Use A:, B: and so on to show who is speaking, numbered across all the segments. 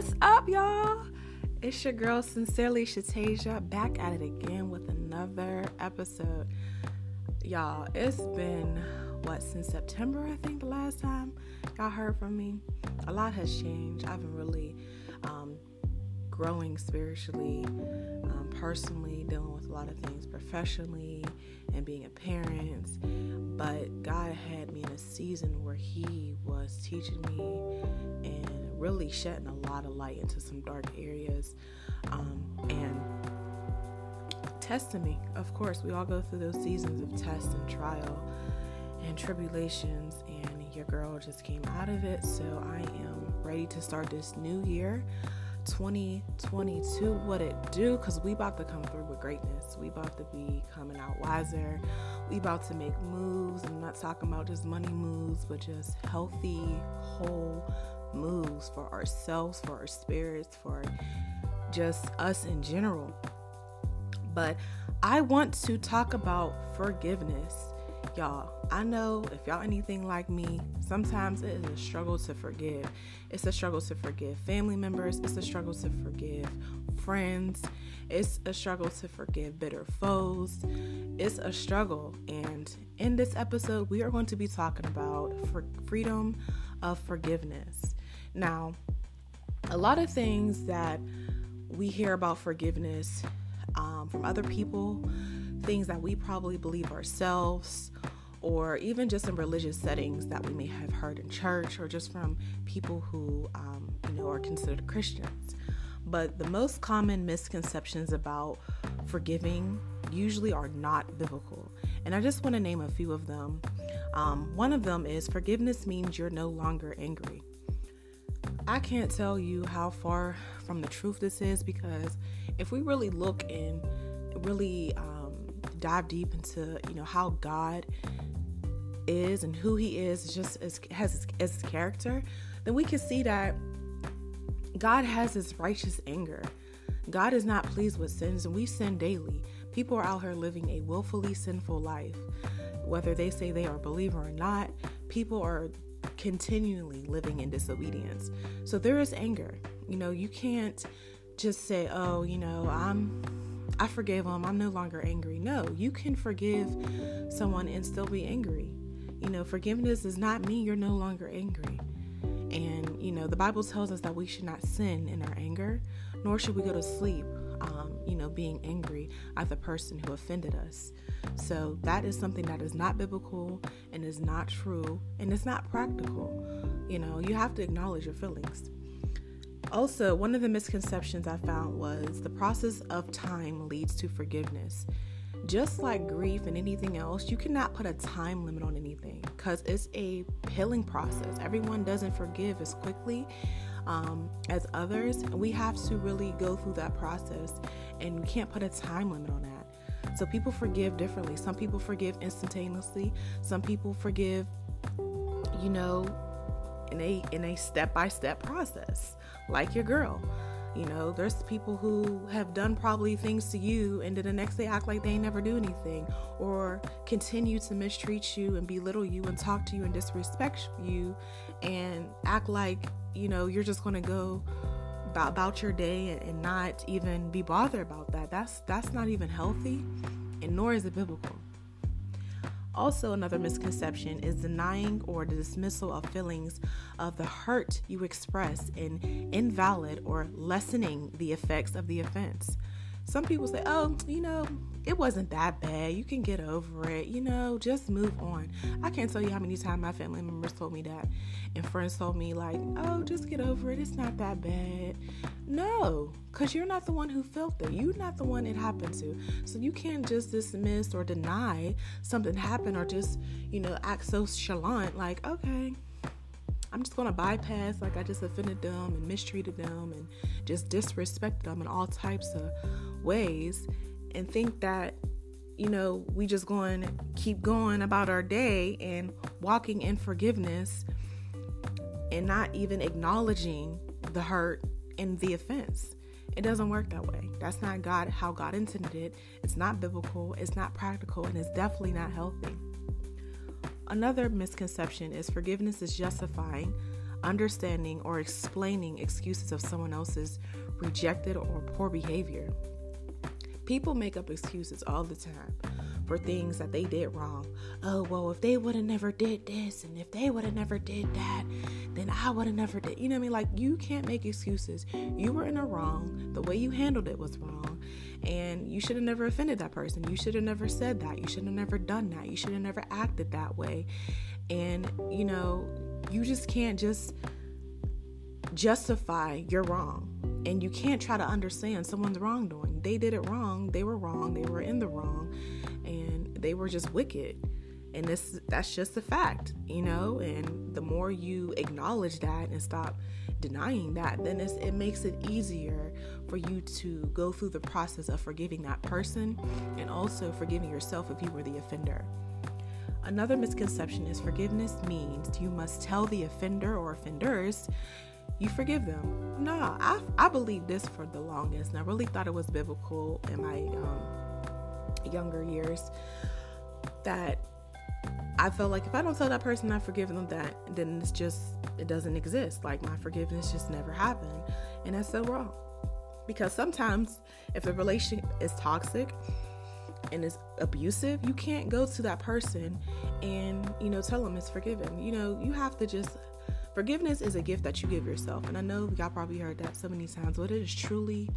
A: What's up, y'all? It's your girl, Sincerely Shatasia, back at it again with another episode. Y'all, it's been what since September, I think, the last time y'all heard from me. A lot has changed. I've been really um, growing spiritually, um, personally, dealing with a lot of things professionally, and being a parent. But God had me in a season where He was teaching me and really shedding a lot of light into some dark areas um, and testing me. Of course, we all go through those seasons of test and trial and tribulations, and your girl just came out of it. So I am ready to start this new year. 2022 what it do because we about to come through with greatness we about to be coming out wiser we about to make moves i'm not talking about just money moves but just healthy whole moves for ourselves, for our spirits, for just us in general. But I want to talk about forgiveness. Y'all, I know if y'all anything like me, sometimes it is a struggle to forgive. It's a struggle to forgive family members, it's a struggle to forgive friends, it's a struggle to forgive bitter foes. It's a struggle. And in this episode, we are going to be talking about for freedom of forgiveness. Now, a lot of things that we hear about forgiveness um, from other people, things that we probably believe ourselves, or even just in religious settings that we may have heard in church, or just from people who um, you know are considered Christians. But the most common misconceptions about forgiving usually are not biblical. And I just want to name a few of them. Um, one of them is forgiveness means you're no longer angry. I can't tell you how far from the truth this is because if we really look and really um, dive deep into you know how God is and who He is, just as has his, as his character, then we can see that God has His righteous anger. God is not pleased with sins, and we sin daily. People are out here living a willfully sinful life. Whether they say they are a believer or not, people are continually living in disobedience. So there is anger. You know, you can't just say, "Oh, you know, I'm I forgave them. I'm no longer angry." No, you can forgive someone and still be angry. You know, forgiveness does not mean you're no longer angry. And, you know, the Bible tells us that we should not sin in our anger, nor should we go to sleep, um, you know, being angry at the person who offended us. So that is something that is not biblical and is not true and it's not practical. You know, you have to acknowledge your feelings. Also, one of the misconceptions I found was the process of time leads to forgiveness. Just like grief and anything else, you cannot put a time limit on anything because it's a healing process. Everyone doesn't forgive as quickly um, as others. We have to really go through that process, and you can't put a time limit on that. So people forgive differently. Some people forgive instantaneously. Some people forgive, you know, in a in a step-by-step process, like your girl. You know, there's people who have done probably things to you and then the next day act like they never do anything or continue to mistreat you and belittle you and talk to you and disrespect you and act like, you know, you're just going to go about, your day and not even be bothered about that. That's that's not even healthy, and nor is it biblical. Also, another misconception is denying or the dismissal of feelings of the hurt you express in invalid or lessening the effects of the offense. Some people say, oh, you know, it wasn't that bad. You can get over it. You know, just move on. I can't tell you how many times my family members told me that, and friends told me, like, oh, just get over it. It's not that bad. No, because you're not the one who felt it. You're not the one it happened to. So you can't just dismiss or deny something happened or just, you know, act so chalant, like, okay. I'm just gonna bypass like I just offended them and mistreated them and just disrespected them in all types of ways and think that you know we just going to keep going about our day and walking in forgiveness and not even acknowledging the hurt and the offense. It doesn't work that way. That's not god how god intended it. It's not biblical. It's not practical and it's definitely not healthy. Another misconception is forgiveness is justifying understanding or explaining excuses of someone else's rejected or poor behavior. People make up excuses all the time for things that they did wrong. Oh, well, if they would have never did this and if they would have never did that, then I would have never did. You know what I mean? Like you can't make excuses. You were in a wrong. The way you handled it was wrong. And you should have never offended that person. You should have never said that. You should have never done that. You should have never acted that way. And, you know, you just can't just justify your wrong. And you can't try to understand someone's wrongdoing. They did it wrong. They were wrong. They were in the wrong. And they were just wicked. And this that's just a fact, you know? And the more you acknowledge that and stop denying that, then it makes it easier for you to go through the process of forgiving that person and also forgiving yourself if you were the offender. Another misconception is forgiveness means you must tell the offender or offenders you forgive them. No, I, I believe this for the longest, and I really thought it was biblical in my um, younger years that I felt like if I don't tell that person I forgive them that, then it's just, it doesn't exist. Like my forgiveness just never happened. And that's so wrong. Because sometimes if the relationship is toxic, and is abusive, you can't go to that person and, you know, tell them it's forgiven. You know, you have to just Forgiveness is a gift that you give yourself. And I know y'all probably heard that so many times, but it is truly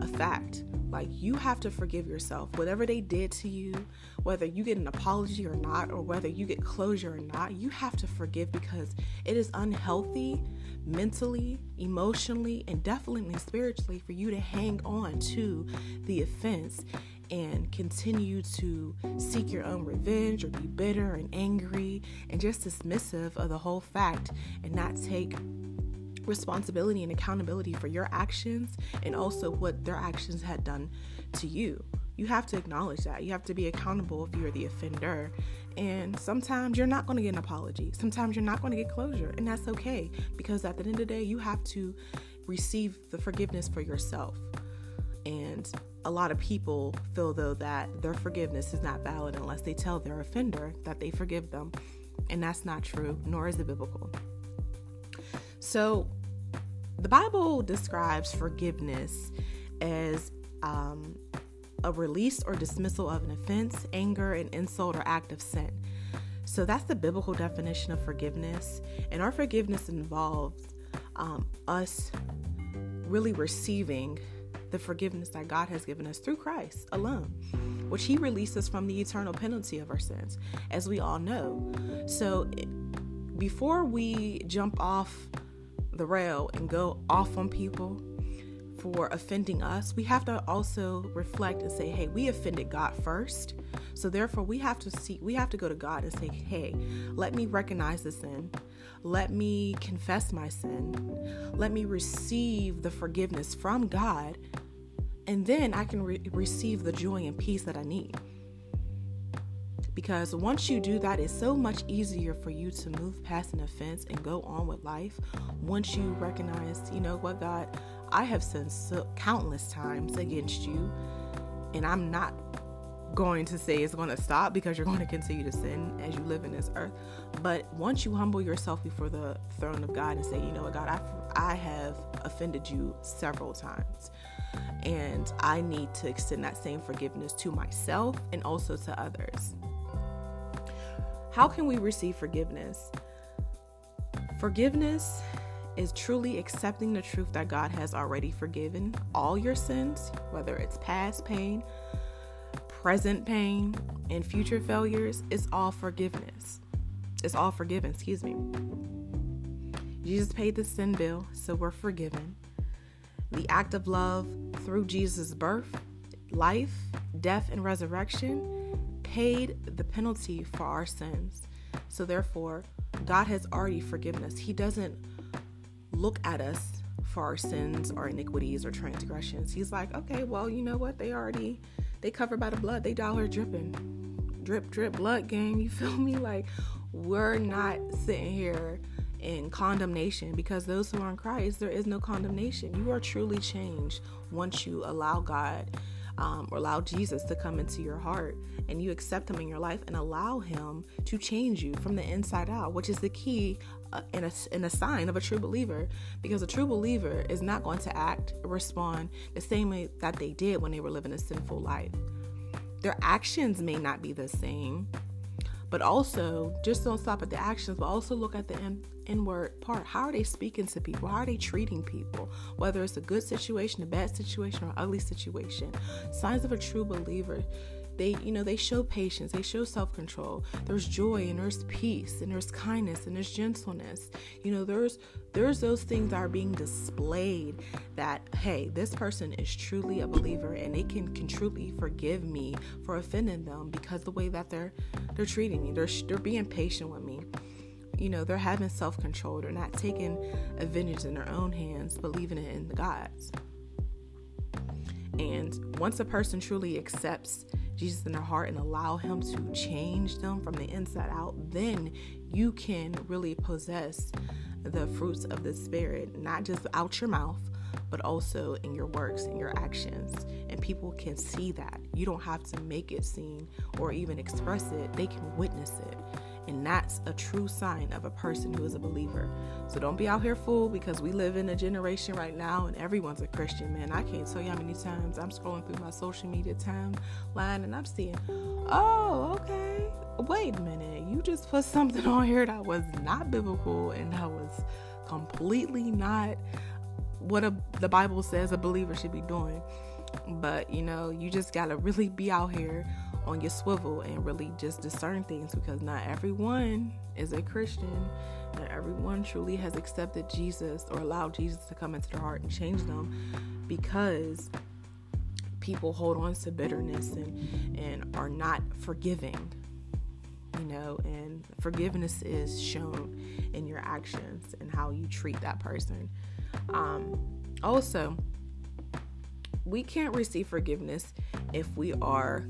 A: a fact. Like you have to forgive yourself. Whatever they did to you, whether you get an apology or not, or whether you get closure or not, you have to forgive because it is unhealthy mentally, emotionally, and definitely spiritually for you to hang on to the offense and continue to seek your own revenge or be bitter and angry and just dismissive of the whole fact and not take responsibility and accountability for your actions and also what their actions had done to you. You have to acknowledge that. You have to be accountable if you're the offender. And sometimes you're not going to get an apology. Sometimes you're not going to get closure. And that's okay because at the end of the day, you have to receive the forgiveness for yourself. And a lot of people feel though that their forgiveness is not valid unless they tell their offender that they forgive them. And that's not true, nor is it biblical. So, the Bible describes forgiveness as um, a release or dismissal of an offense, anger, an insult, or act of sin. So that's the biblical definition of forgiveness. And our forgiveness involves um, us really receiving the forgiveness that God has given us through Christ alone, which He releases from the eternal penalty of our sins, as we all know. So, before we jump off the rail and go off on people for offending us, we have to also reflect and say, hey, we offended God first. So therefore we have to see we have to go to God and say, hey, let me recognize the sin. Let me confess my sin. Let me receive the forgiveness from God. And then I can re- receive the joy and peace that I need. Because once you do that, it's so much easier for you to move past an offense and go on with life. Once you recognize, you know what, God, I have sinned so countless times against you, and I'm not going to say it's going to stop because you're going to continue to sin as you live in this earth. But once you humble yourself before the throne of God and say, you know what, God, I, I have offended you several times. And I need to extend that same forgiveness to myself and also to others. How can we receive forgiveness? Forgiveness is truly accepting the truth that God has already forgiven all your sins, whether it's past pain, present pain, and future failures, it's all forgiveness. It's all forgiven, excuse me. Jesus paid the sin bill, so we're forgiven. The act of love through Jesus' birth, life, death, and resurrection paid the penalty for our sins. So, therefore, God has already forgiven us. He doesn't look at us for our sins or iniquities or transgressions. He's like, okay, well, you know what? They already they covered by the blood. They dollar dripping. Drip, drip, blood gang. You feel me? Like, we're not sitting here in condemnation because those who are in Christ, there is no condemnation. You are truly changed once you allow God um, or allow Jesus to come into your heart and you accept Him in your life and allow Him to change you from the inside out, which is the key Uh, and, a, and a sign of a true believer. Because a true believer is not going to act, respond the same way that they did when they were living a sinful life. Their actions may not be the same, but also just don't stop at the actions, but also look at the in, inward part. How are they speaking to people? How are they treating people? Whether it's a good situation, a bad situation, or ugly situation. Signs of a true believer they you know they show patience they show self-control. There's joy and there's peace and there's kindness and there's gentleness. You know there's there's those things that are being displayed that hey this person is truly a believer and they can, can truly forgive me for offending them because the way that they're they're treating me. They're they're being patient with me. You know they're having self-control. They're not taking a vengeance in their own hands but leaving it in the gods and once a person truly accepts Jesus in their heart and allow Him to change them from the inside out, then you can really possess the fruits of the Spirit, not just out your mouth, but also in your works and your actions. And people can see that. You don't have to make it seen or even express it, they can witness it. And that's a true sign of a person who is a believer. So don't be out here fooled because we live in a generation right now and everyone's a Christian, man. I can't tell you how many times I'm scrolling through my social media timeline and I'm seeing, oh, okay, wait a minute. You just put something on here that was not biblical and that was completely not what a, the Bible says a believer should be doing. But you know, you just gotta really be out here on your swivel and really just discern things because not everyone is a Christian. Not everyone truly has accepted Jesus or allowed Jesus to come into their heart and change them because people hold on to bitterness and, and are not forgiving. You know, and forgiveness is shown in your actions and how you treat that person. Um, also, we can't receive forgiveness if we are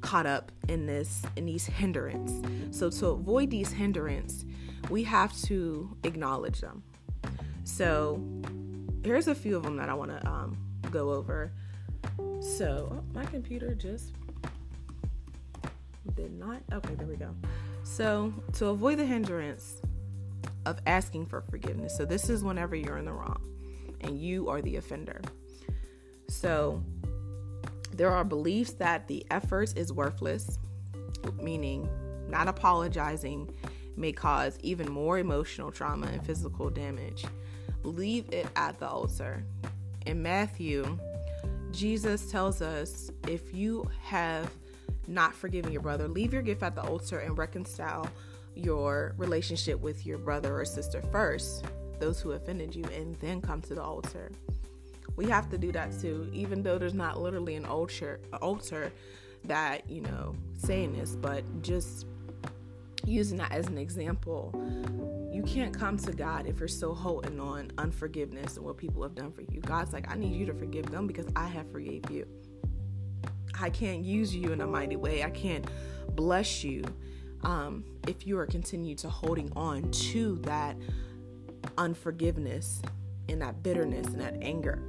A: caught up in this in these hindrance. So to avoid these hindrance, we have to acknowledge them. So here's a few of them that I want to um, go over. So oh, my computer just did not. Okay, there we go. So to avoid the hindrance of asking for forgiveness. So this is whenever you're in the wrong and you are the offender. So there are beliefs that the effort is worthless, meaning not apologizing may cause even more emotional trauma and physical damage. Leave it at the altar. In Matthew, Jesus tells us if you have not forgiven your brother, leave your gift at the altar and reconcile your relationship with your brother or sister first, those who offended you, and then come to the altar we have to do that too even though there's not literally an altar altar that you know saying this but just using that as an example you can't come to God if you're still holding on unforgiveness and what people have done for you. God's like, I need you to forgive them because I have forgave you. I can't use you in a mighty way. I can't bless you um, if you are continued to holding on to that unforgiveness and that bitterness and that anger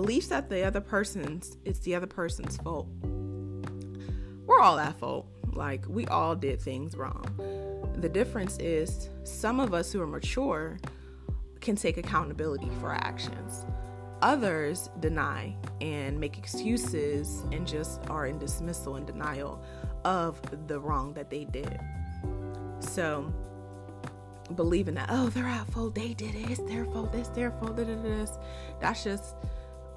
A: beliefs that the other person's it's the other person's fault. We're all at fault. Like we all did things wrong. The difference is some of us who are mature can take accountability for our actions. Others deny and make excuses and just are in dismissal and denial of the wrong that they did. So, believing that, oh, they're at fault, they did it, it's their fault, it's their fault, this, that's just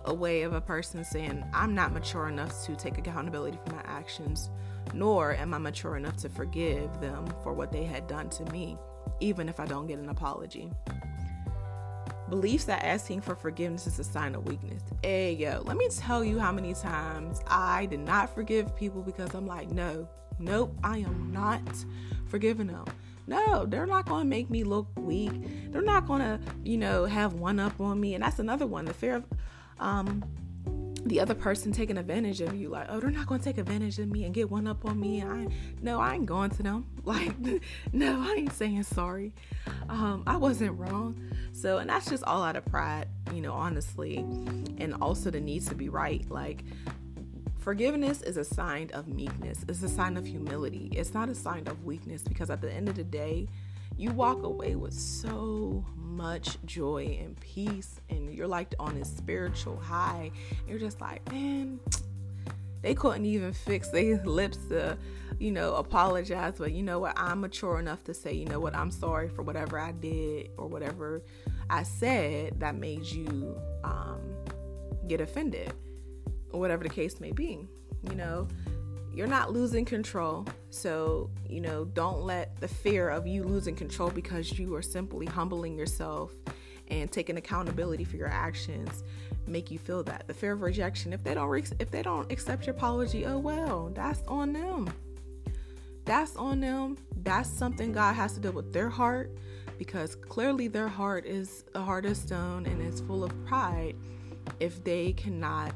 A: a way of a person saying, I'm not mature enough to take accountability for my actions, nor am I mature enough to forgive them for what they had done to me, even if I don't get an apology. Beliefs that asking for forgiveness is a sign of weakness. Hey, yo, let me tell you how many times I did not forgive people because I'm like, no, nope, I am not forgiving them. No, they're not going to make me look weak. They're not going to, you know, have one up on me. And that's another one the fear of um, the other person taking advantage of you. Like oh they're not going to take advantage of me and get one up on me. I no i ain't going to them. Like no i ain't saying sorry. Um i wasn't wrong. So and that's just all out of pride you know honestly and also the need to be right. Like forgiveness is a sign of meekness. It's a sign of humility. It's not a sign of weakness because at the end of the day you walk away with so much joy and peace and you're like on this spiritual high you're just like man they couldn't even fix their lips to you know apologize but you know what? I'm mature enough to say you know what? I'm sorry for whatever i did or whatever i said that made you um, get offended or whatever the case may be you know you're not losing control. So, you know, don't let the fear of you losing control because you are simply humbling yourself and taking accountability for your actions make you feel that. The fear of rejection, if they don't re- if they don't accept your apology, oh well, that's on them. That's on them. That's something God has to deal with their heart because clearly their heart is a heart of stone and it's full of pride if they cannot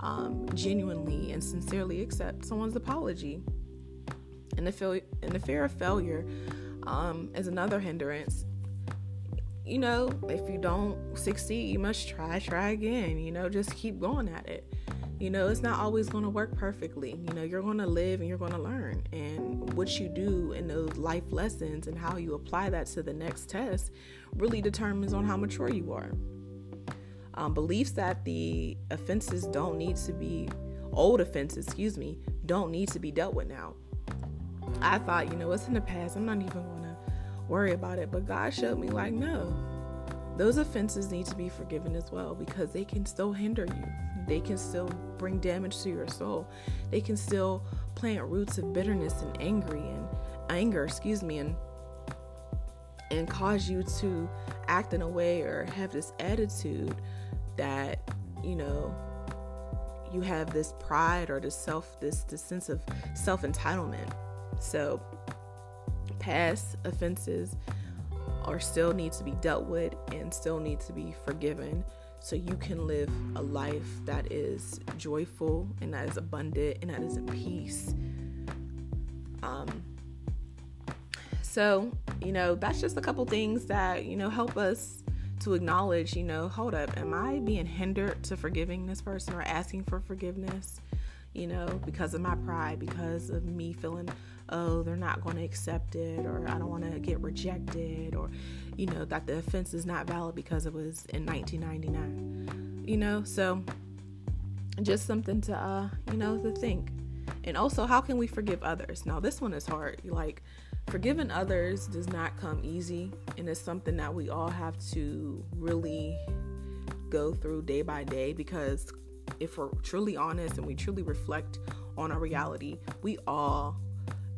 A: um, genuinely and sincerely accept someone's apology. And the, and the fear of failure um, is another hindrance. You know, if you don't succeed, you must try, try again. You know, just keep going at it. You know, it's not always going to work perfectly. You know, you're going to live and you're going to learn. And what you do in those life lessons and how you apply that to the next test really determines on how mature you are um, beliefs that the offenses don't need to be old offenses, excuse me, don't need to be dealt with now. I thought, you know, it's in the past? I'm not even to worry about it. But God showed me, like, no, those offenses need to be forgiven as well because they can still hinder you. They can still bring damage to your soul. They can still plant roots of bitterness and angry and anger, excuse me, and and cause you to act in a way or have this attitude that you know you have this pride or this self this this sense of self entitlement so past offenses are still need to be dealt with and still need to be forgiven. So you can live a life that is joyful and that is abundant and that is in peace. Um so you know that's just a couple things that you know help us to acknowledge, you know, hold up, am I being hindered to forgiving this person or asking for forgiveness? You know, because of my pride, because of me feeling, oh, they're not going to accept it, or I don't want to get rejected, or, you know, that the offense is not valid because it was in 1999. You know, so just something to, uh, you know, to think. And also, how can we forgive others? Now, this one is hard. Like, forgiving others does not come easy and it's something that we all have to really go through day by day because if we're truly honest and we truly reflect on our reality we all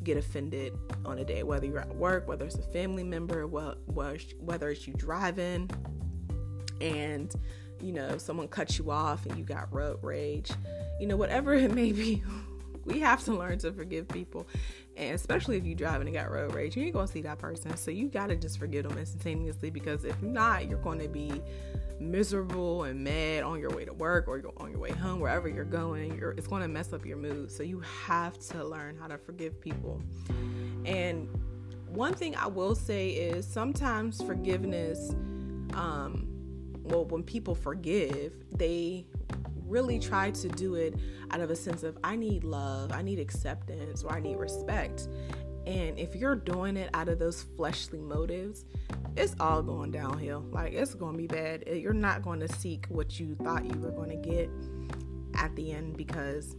A: get offended on a day whether you're at work whether it's a family member whether it's you driving and you know someone cuts you off and you got road rage you know whatever it may be we have to learn to forgive people. And especially if you driving and got road rage you ain't gonna see that person. So you gotta just forgive them instantaneously because if not you're to be miserable and mad on your way to work or on your way home wherever you're going you're, it's to mess up your mood. So you have to learn how to forgive people. And one thing i will say is sometimes forgiveness um well when people forgive they really try to do it out of a sense of I need love, I need acceptance, or I need respect. And if you're doing it out of those fleshly motives, it's all going downhill. Like it's going to be bad. Eh, you're not going to seek what you thought you were going to get at the end because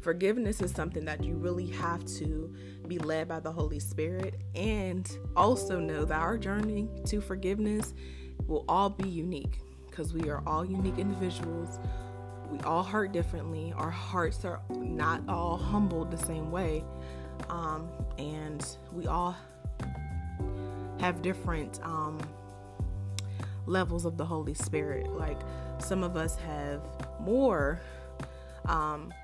A: forgiveness is something that you really have to be led by the Holy Spirit and also know that our journey to forgiveness will all be unique because we are all unique individuals. We all hurt differently. Our hearts are not all humbled the same way. Um, and we all have different um, levels of the Holy Spirit. Like some of us have more um,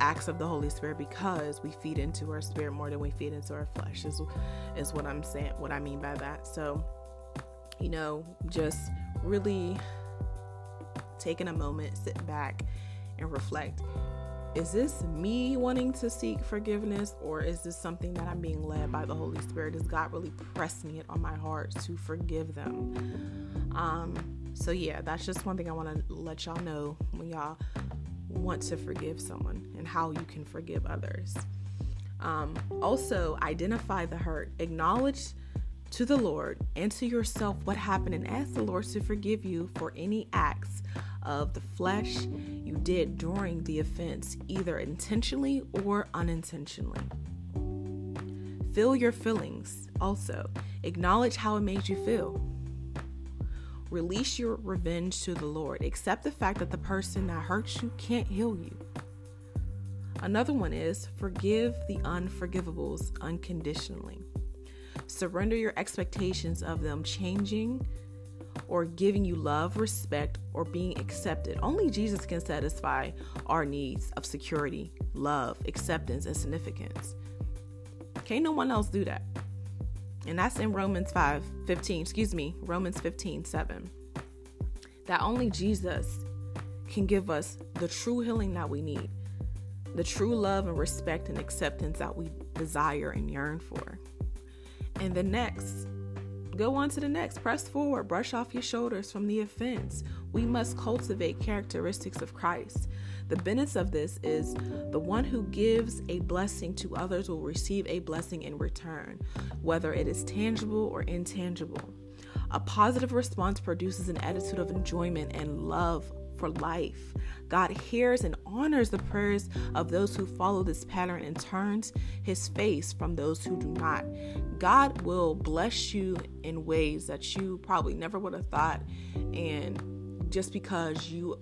A: acts of the Holy Spirit because we feed into our spirit more than we feed into our flesh. Is is what I'm saying. What I mean by that. So, you know, just really taking a moment, sit back and reflect. Is this me wanting to seek forgiveness or is this something that I'm being led by the Holy Spirit? Does God really press me on my heart to forgive them? Um, so yeah, that's just one thing I want to let y'all know when y'all want to forgive someone and how you can forgive others. Um, also, identify the hurt, acknowledge to the Lord and to yourself what happened, and ask the Lord to forgive you for any acts of the flesh you did during the offense, either intentionally or unintentionally. Feel your feelings also, acknowledge how it made you feel. Release your revenge to the Lord. Accept the fact that the person that hurts you can't heal you. Another one is forgive the unforgivables unconditionally. Surrender your expectations of them changing or giving you love, respect, or being accepted. Only Jesus can satisfy our needs of security, love, acceptance, and significance. Can't no one else do that. And that's in Romans 5 15, excuse me, Romans 15 7. That only Jesus can give us the true healing that we need, the true love and respect and acceptance that we desire and yearn for. And the next, go on to the next. Press forward, brush off your shoulders from the offense. We must cultivate characteristics of Christ. The benefits of this is the one who gives a blessing to others will receive a blessing in return, whether it is tangible or intangible. A positive response produces an attitude of enjoyment and love for life. God hears and honors the prayers of those who follow this pattern and turns his face from those who do not. God will bless you in ways that you probably never would have thought. And just because you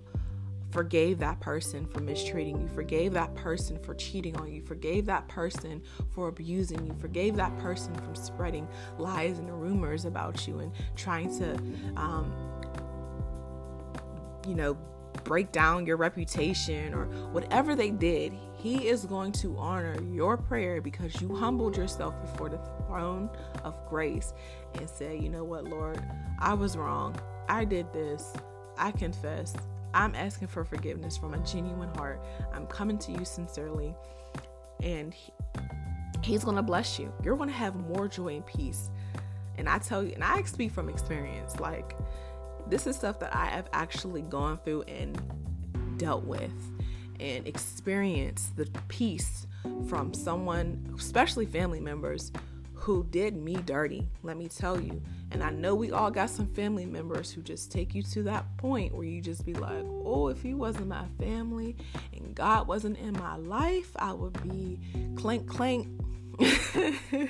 A: forgave that person for mistreating you, forgave that person for cheating on you, forgave that person for abusing you, forgave that person from spreading lies and rumors about you and trying to, um, you know, break down your reputation or whatever they did, He is going to honor your prayer because you humbled yourself before the throne of grace and say, you know what, Lord, I was wrong. I did this. I confess. I'm asking for forgiveness from a genuine heart. I'm coming to you sincerely. And he, He's going to bless you. You're going to have more joy and peace. And I tell you, and I speak from experience, like, this is stuff that I have actually gone through and dealt with and experienced the peace from someone, especially family members, who did me dirty, let me tell you. And I know we all got some family members who just take you to that point where you just be like, oh, if he wasn't my family and God wasn't in my life, I would be clank clank.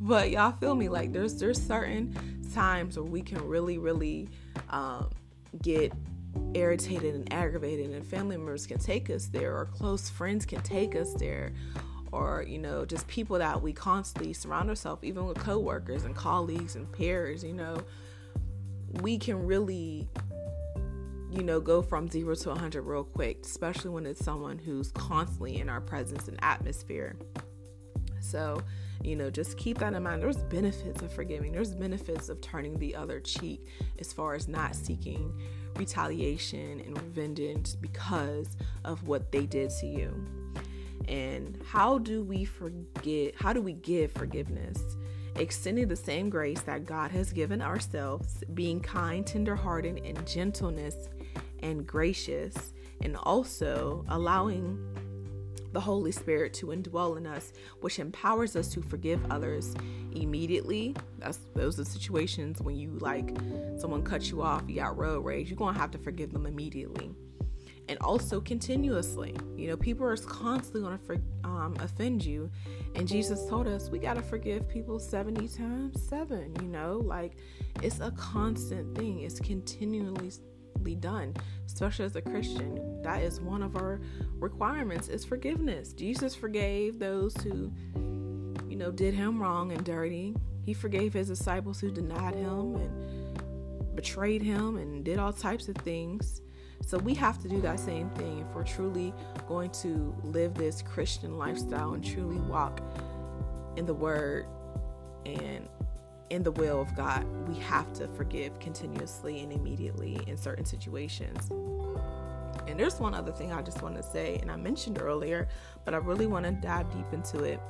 A: but y'all feel me? Like there's there's certain times where we can really, really um, get irritated and aggravated, and family members can take us there, or close friends can take us there, or you know just people that we constantly surround ourselves even with coworkers and colleagues and peers you know we can really you know go from 0 to 100 real quick especially when it's someone who's constantly in our presence and atmosphere. So you know just keep that in mind there's benefits of forgiving there's benefits of turning the other cheek as far as not seeking retaliation and vengeance because of what they did to you and how do we forget? How do we give forgiveness? Extending the same grace that God has given ourselves, being kind, tenderhearted, and gentleness and gracious, and also allowing the Holy Spirit to indwell in us, which empowers us to forgive others immediately. That's those are situations when you like someone cuts you off, you got road rage, you're gonna have to forgive them immediately and also continuously. You know, people are constantly going to um, offend you. And Jesus told us we got to forgive people 70 times 7, you know, like it's a constant thing, it's continually done especially as a christian. That is one of our requirements is forgiveness. Jesus forgave those who you know did him wrong and dirty. He forgave his disciples who denied him and betrayed him and did all types of things. So we have to do that same thing if we're truly going to live this Christian lifestyle and truly walk in the word and in the will of God, we have to forgive continuously and immediately in certain situations. And there's one other thing I just want to say, and I mentioned earlier, but I really want to dive deep into it.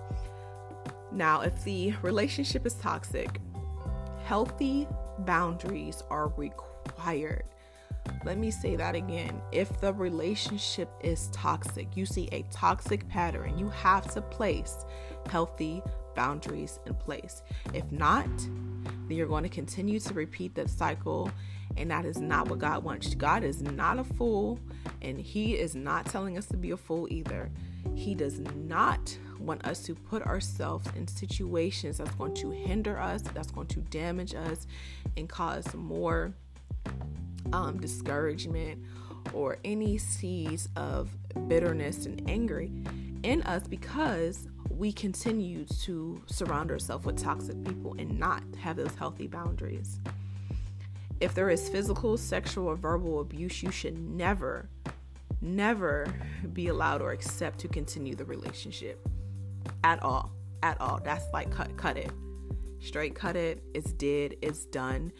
A: Now, if the relationship is toxic, healthy boundaries are required. Let me say that again. If the relationship is toxic, you see a toxic pattern, you have to place healthy boundaries in place. If not, then you're going to continue to repeat that cycle, and that is not what God wants. God is not a fool, and He is not telling us to be a fool either. He does not want us to put ourselves in situations that's going to hinder us, that's going to damage us, and cause more um, discouragement or any seeds of bitterness and anger in us because we continue to surround ourselves with toxic people and not have those healthy boundaries. If there is physical, sexual, or verbal abuse, you should never, never be allowed or accept to continue the relationship at all. At all. That's like cut cut it. Straight cut it. It's dead. It's done.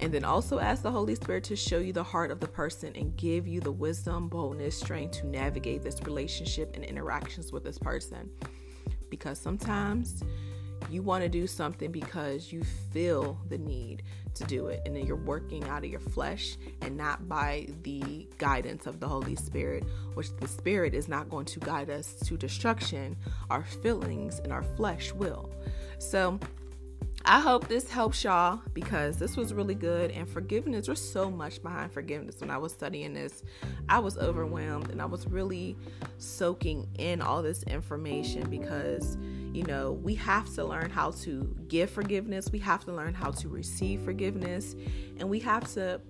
A: And then also ask the Holy Spirit to show you the heart of the person and give you the wisdom, boldness, strength to navigate this relationship and interactions with this person. Because sometimes you want to do something because you feel the need to do it, and then you're working out of your flesh and not by the guidance of the Holy Spirit, which the Spirit is not going to guide us to destruction. Our feelings and our flesh will. So, I hope this helps y'all because this was really good. And forgiveness, there's so much behind forgiveness. When I was studying this, I was overwhelmed and I was really soaking in all this information because, you know, we have to learn how to give forgiveness, we have to learn how to receive forgiveness, and we have to,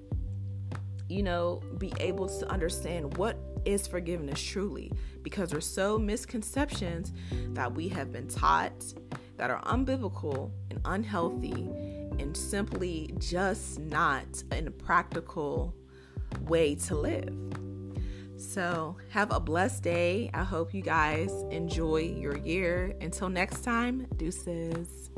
A: you know, be able to understand what is forgiveness truly because there's so misconceptions that we have been taught that are unbiblical and unhealthy and simply just not in a practical way to live. So, have a blessed day. I hope you guys enjoy your year. Until next time, deuces.